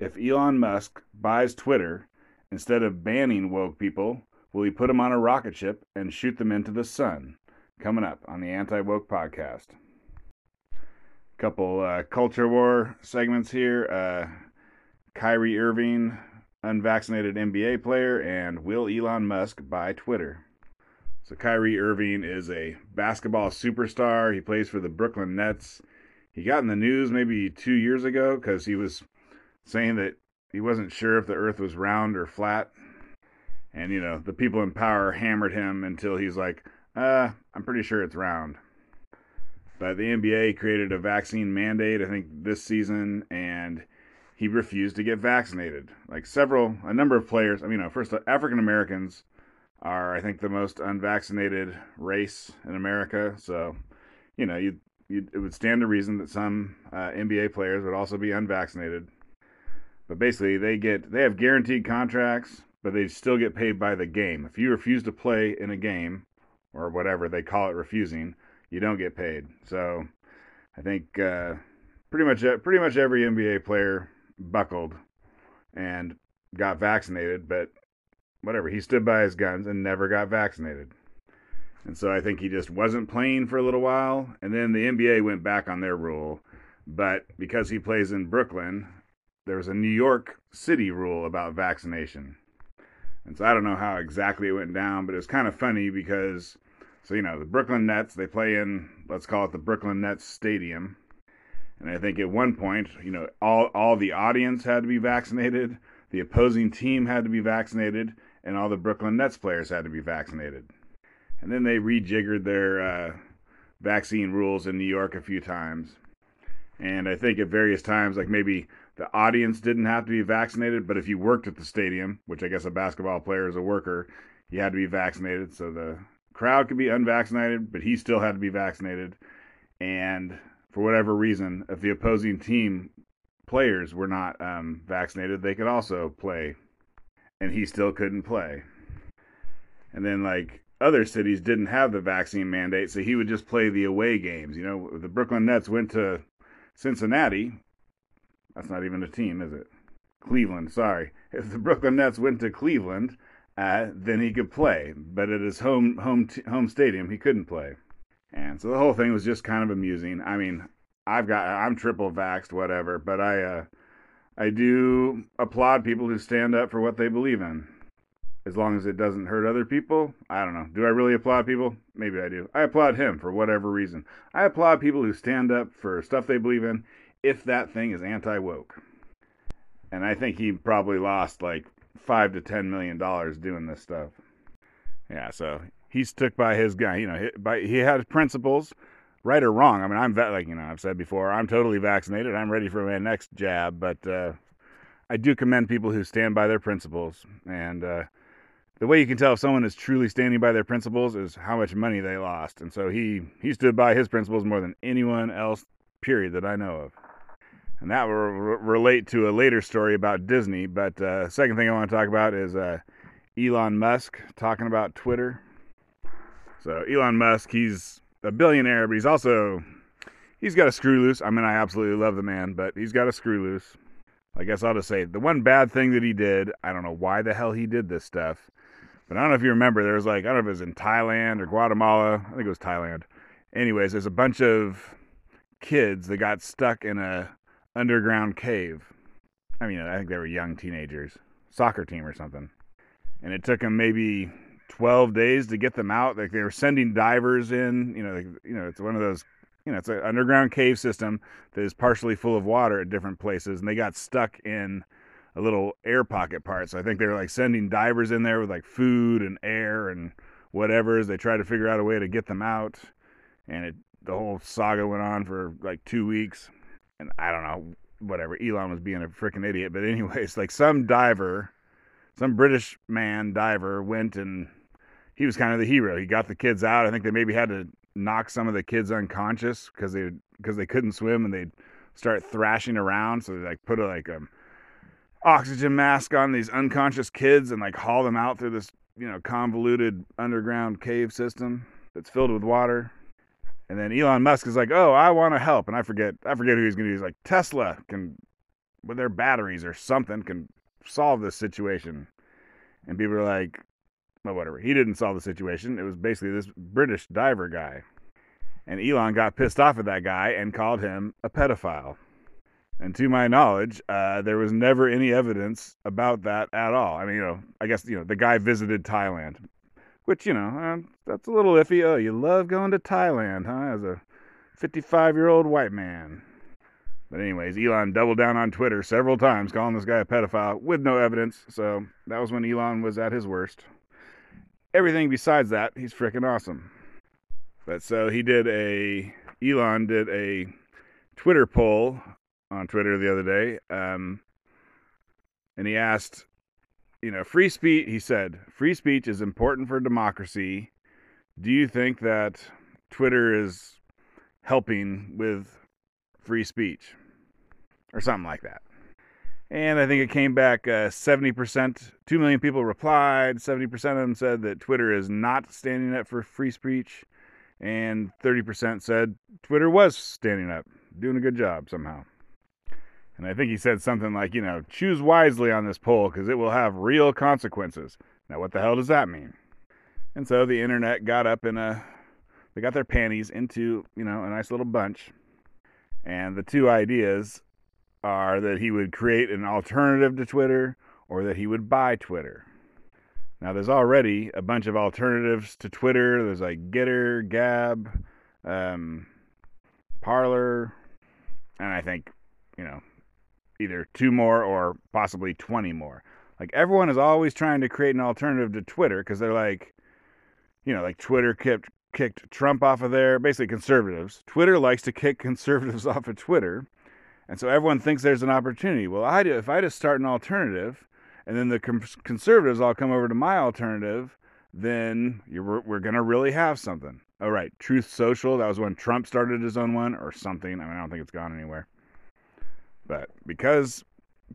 If Elon Musk buys Twitter, instead of banning woke people, will he put them on a rocket ship and shoot them into the sun? Coming up on the Anti Woke Podcast. Couple uh, culture war segments here. Uh, Kyrie Irving, unvaccinated NBA player, and will Elon Musk buy Twitter? So Kyrie Irving is a basketball superstar. He plays for the Brooklyn Nets. He got in the news maybe two years ago because he was saying that he wasn't sure if the earth was round or flat. And, you know, the people in power hammered him until he's like, uh, I'm pretty sure it's round. But the NBA created a vaccine mandate, I think, this season, and he refused to get vaccinated. Like several, a number of players, I mean, you first, African Americans are, I think, the most unvaccinated race in America. So, you know, you it would stand to reason that some uh, NBA players would also be unvaccinated. But basically, they get they have guaranteed contracts, but they still get paid by the game. If you refuse to play in a game, or whatever they call it, refusing, you don't get paid. So, I think uh, pretty much pretty much every NBA player buckled and got vaccinated, but whatever, he stood by his guns and never got vaccinated. And so I think he just wasn't playing for a little while, and then the NBA went back on their rule. But because he plays in Brooklyn, there was a New York City rule about vaccination. And so I don't know how exactly it went down, but it was kind of funny because, so, you know, the Brooklyn Nets, they play in, let's call it the Brooklyn Nets Stadium. And I think at one point, you know, all, all the audience had to be vaccinated, the opposing team had to be vaccinated, and all the Brooklyn Nets players had to be vaccinated. And then they rejiggered their uh, vaccine rules in New York a few times. And I think at various times, like maybe the audience didn't have to be vaccinated, but if you worked at the stadium, which I guess a basketball player is a worker, you had to be vaccinated. So the crowd could be unvaccinated, but he still had to be vaccinated. And for whatever reason, if the opposing team players were not um, vaccinated, they could also play, and he still couldn't play. And then like other cities didn't have the vaccine mandate, so he would just play the away games. You know, the Brooklyn Nets went to Cincinnati. That's not even a team, is it? Cleveland, sorry. If the Brooklyn Nets went to Cleveland, uh, then he could play. But at his home home t- home stadium, he couldn't play. And so the whole thing was just kind of amusing. I mean, I've got I'm triple vaxxed, whatever, but I uh, I do applaud people who stand up for what they believe in. As long as it doesn't hurt other people, I don't know. Do I really applaud people? Maybe I do. I applaud him for whatever reason. I applaud people who stand up for stuff they believe in if that thing is anti woke. And I think he probably lost like five to ten million dollars doing this stuff. Yeah, so he's took by his guy. You know, by he had principles, right or wrong. I mean, I'm like you know I've said before, I'm totally vaccinated. I'm ready for my next jab, but uh, I do commend people who stand by their principles. And uh, the way you can tell if someone is truly standing by their principles is how much money they lost. And so he he stood by his principles more than anyone else. Period that I know of. And that will relate to a later story about Disney. But uh, second thing I want to talk about is uh, Elon Musk talking about Twitter. So Elon Musk, he's a billionaire, but he's also he's got a screw loose. I mean, I absolutely love the man, but he's got a screw loose. I guess I'll just say the one bad thing that he did. I don't know why the hell he did this stuff, but I don't know if you remember. There was like I don't know if it was in Thailand or Guatemala. I think it was Thailand. Anyways, there's a bunch of kids that got stuck in a underground cave. I mean, I think they were young teenagers, soccer team or something, and it took them maybe 12 days to get them out. Like they were sending divers in. You know, like, you know, it's one of those. You know, it's an underground cave system that is partially full of water at different places, and they got stuck in a little air pocket part. So I think they were like sending divers in there with like food and air and whatever as they tried to figure out a way to get them out. And it the whole saga went on for like two weeks. And I don't know, whatever. Elon was being a freaking idiot. But anyways, like some diver, some British man diver went and he was kind of the hero. He got the kids out. I think they maybe had to knock some of the kids unconscious because they because they couldn't swim and they'd start thrashing around. So they like put a like a oxygen mask on these unconscious kids and like haul them out through this you know convoluted underground cave system that's filled with water. And then Elon Musk is like, "Oh, I want to help," and I forget I forget who he's going to use. Like Tesla can with their batteries or something can solve this situation. And people are like, well, whatever. He didn't solve the situation. It was basically this British diver guy. And Elon got pissed off at that guy and called him a pedophile. And to my knowledge, uh, there was never any evidence about that at all. I mean, you know, I guess, you know, the guy visited Thailand, which, you know, uh, that's a little iffy. Oh, you love going to Thailand, huh? As a 55 year old white man. But, anyways, Elon doubled down on Twitter several times, calling this guy a pedophile with no evidence. So that was when Elon was at his worst. Everything besides that, he's freaking awesome. But so he did a, Elon did a Twitter poll on Twitter the other day. Um, and he asked, you know, free speech, he said, free speech is important for democracy. Do you think that Twitter is helping with free speech? Or something like that. And I think it came back uh, 70%, 2 million people replied. 70% of them said that Twitter is not standing up for free speech. And 30% said Twitter was standing up, doing a good job somehow. And I think he said something like, you know, choose wisely on this poll because it will have real consequences. Now, what the hell does that mean? And so the internet got up in a, they got their panties into, you know, a nice little bunch. And the two ideas are that he would create an alternative to Twitter or that he would buy Twitter. Now, there's already a bunch of alternatives to Twitter. There's like Gettr, Gab, um, Parler, and I think, you know, either two more or possibly 20 more. Like everyone is always trying to create an alternative to Twitter because they're like, you know, like Twitter kicked kicked Trump off of there, basically conservatives. Twitter likes to kick conservatives off of Twitter. And so everyone thinks there's an opportunity. Well, I do, if I just start an alternative and then the conservatives all come over to my alternative, then we're, we're going to really have something. All right, Truth Social, that was when Trump started his own one or something. I mean, I don't think it's gone anywhere. But because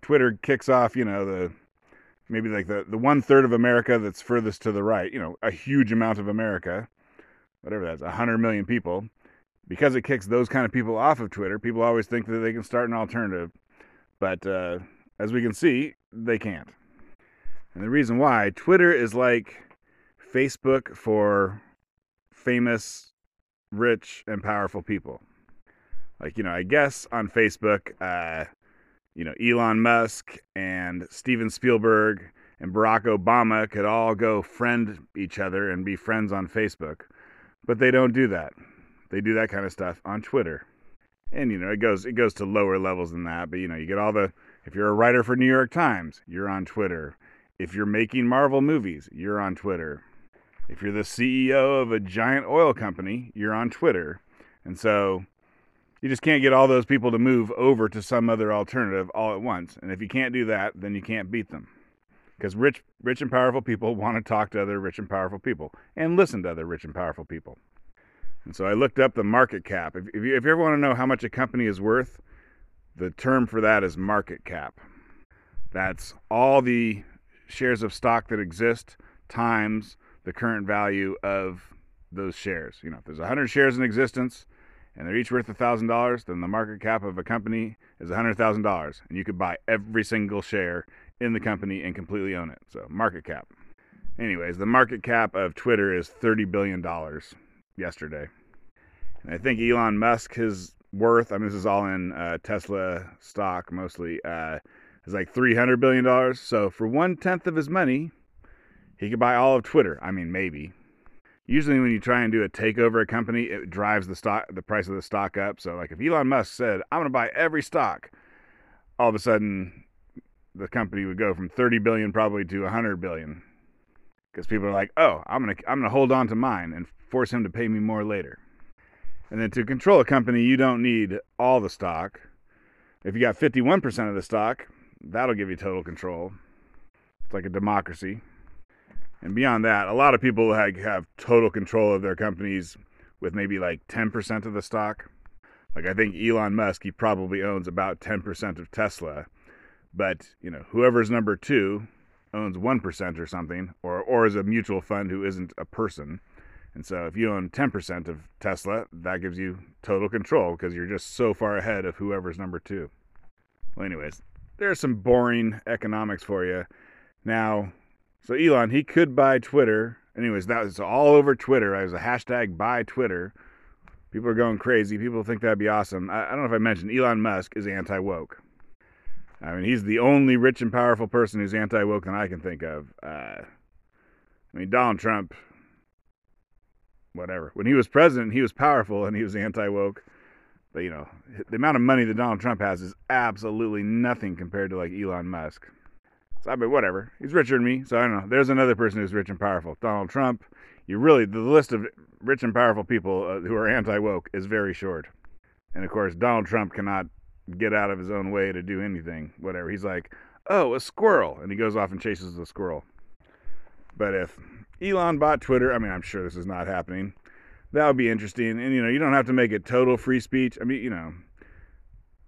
Twitter kicks off, you know, the maybe like the, the one third of America that's furthest to the right, you know, a huge amount of America, whatever that's, 100 million people, because it kicks those kind of people off of Twitter, people always think that they can start an alternative. But uh, as we can see, they can't. And the reason why Twitter is like Facebook for famous, rich, and powerful people like you know i guess on facebook uh you know elon musk and steven spielberg and barack obama could all go friend each other and be friends on facebook. But they don't do that. They do that kind of stuff on twitter. And you know it goes it goes to lower levels than that. But you know you get all the if you're a writer for new york times you're on twitter. If you're making marvel movies you're on twitter. If you're the ceo of a giant oil company you're on twitter. And so you just can't get all those people to move over to some other alternative all at once. And if you can't do that, then you can't beat them. Because rich, rich and powerful people want to talk to other rich and powerful people and listen to other rich and powerful people. And so I looked up the market cap. If, if, you, if you ever want to know how much a company is worth, the term for that is market cap. That's all the shares of stock that exist times the current value of those shares. You know, if there's 100 shares in existence, and they're each worth $1,000, then the market cap of a company is $100,000. And you could buy every single share in the company and completely own it. So, market cap. Anyways, the market cap of Twitter is $30 billion yesterday. And I think Elon Musk, his worth, I mean, this is all in uh, Tesla stock mostly, uh, is like $300 billion. So, for one tenth of his money, he could buy all of Twitter. I mean, maybe usually when you try and do a takeover a company, it drives the stock the price of the stock up. So like if Elon Musk said, "I'm going to buy every stock," all of a sudden the company would go from 30 billion probably to 100 billion because people are like, "Oh, I'm going to I'm going to hold on to mine and force him to pay me more later." And then to control a company, you don't need all the stock. If you got 51% of the stock, that'll give you total control. It's like a democracy. And beyond that, a lot of people have, have total control of their companies with maybe like 10% of the stock. Like I think Elon Musk, he probably owns about 10% of Tesla. But, you know, whoever's number 2 owns 1% or something or or is a mutual fund who isn't a person. And so if you own 10% of Tesla, that gives you total control because you're just so far ahead of whoever's number 2. Well, anyways, there's some boring economics for you. Now, so Elon, he could buy Twitter. Anyways, that was all over Twitter. I was a hashtag buy Twitter. People are going crazy. People think that'd be awesome. I, I don't know if I mentioned Elon Musk is anti woke. I mean, he's the only rich and powerful person who's anti woke that I can think of. Uh, I mean, Donald Trump, whatever. When he was president, he was powerful and he was anti woke. But, you know, the amount of money that Donald Trump has is absolutely nothing compared to like Elon Musk. So I mean, whatever. He's richer than me, so I don't know. There's another person who's rich and powerful. Donald Trump. You really the list of rich and powerful people uh, who are anti woke is very short. And of course, Donald Trump cannot get out of his own way to do anything. Whatever. He's like, oh, a squirrel, and he goes off and chases the squirrel. But if Elon bought Twitter, I mean, I'm sure this is not happening. That would be interesting. And you know, you don't have to make it total free speech. I mean, you know,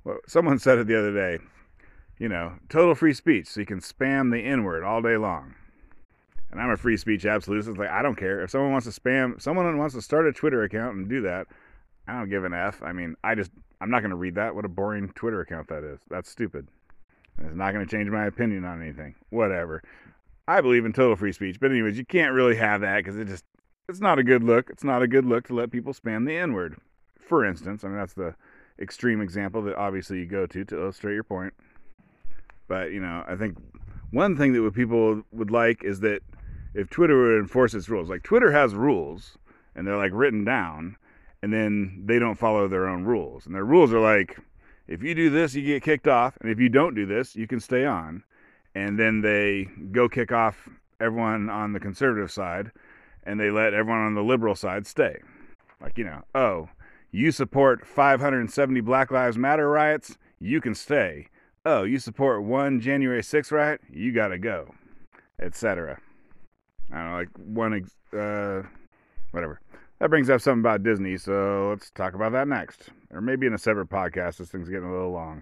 well, someone said it the other day you know, total free speech, so you can spam the N word all day long. And I'm a free speech absolutist. It's like I don't care if someone wants to spam, someone wants to start a Twitter account and do that. I don't give an f. I mean, I just I'm not going to read that. What a boring Twitter account that is. That's stupid. It's not going to change my opinion on anything. Whatever. I believe in total free speech, but anyways, you can't really have that because it just it's not a good look. It's not a good look to let people spam the N word. For instance, I mean that's the extreme example that obviously you go to to illustrate your point. But you know, I think one thing that people would like is that if Twitter would enforce its rules, like Twitter has rules and they're like written down, and then they don't follow their own rules, and their rules are like, if you do this, you get kicked off, and if you don't do this, you can stay on, and then they go kick off everyone on the conservative side, and they let everyone on the liberal side stay. Like you know, oh, you support 570 Black Lives Matter riots, you can stay oh, you support one January 6th riot, you gotta go, etc. I don't know, like one, uh, whatever. That brings up something about Disney, so let's talk about that next. Or maybe in a separate podcast, this thing's getting a little long.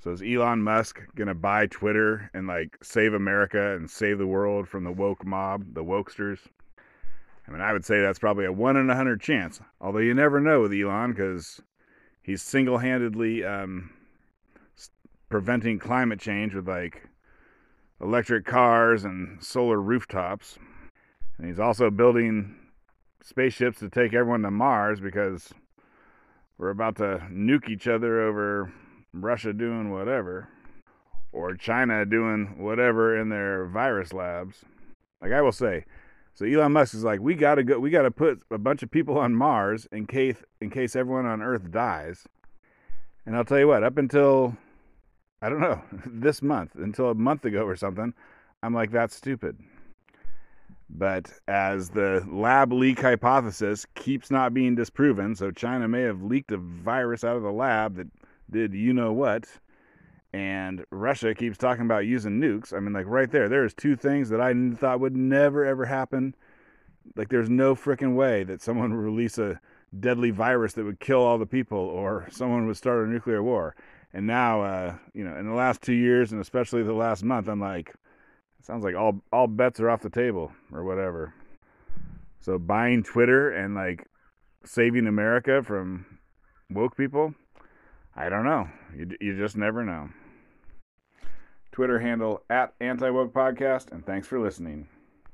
So is Elon Musk gonna buy Twitter and like save America and save the world from the woke mob, the wokesters? I mean, I would say that's probably a one in a hundred chance. Although you never know with Elon because he's single-handedly um, preventing climate change with like electric cars and solar rooftops. And he's also building spaceships to take everyone to Mars because we're about to nuke each other over Russia doing whatever or China doing whatever in their virus labs. Like I will say, so Elon Musk is like, we gotta go, we gotta put a bunch of people on Mars in case in case everyone on Earth dies. And I'll tell you what, up until I don't know, this month, until a month ago or something, I'm like, that's stupid. But as the lab leak hypothesis keeps not being disproven, so China may have leaked a virus out of the lab that did you know what, and Russia keeps talking about using nukes. I mean, like right there, there's two things that I thought would never ever happen. Like, there's no freaking way that someone would release a deadly virus that would kill all the people or someone would start a nuclear war. And now, uh, you know, in the last two years and especially the last month, I'm like, it sounds like all all bets are off the table or whatever. So buying Twitter and like saving America from woke people, I don't know. You you just never know. Twitter handle at anti woke podcast, and thanks for listening.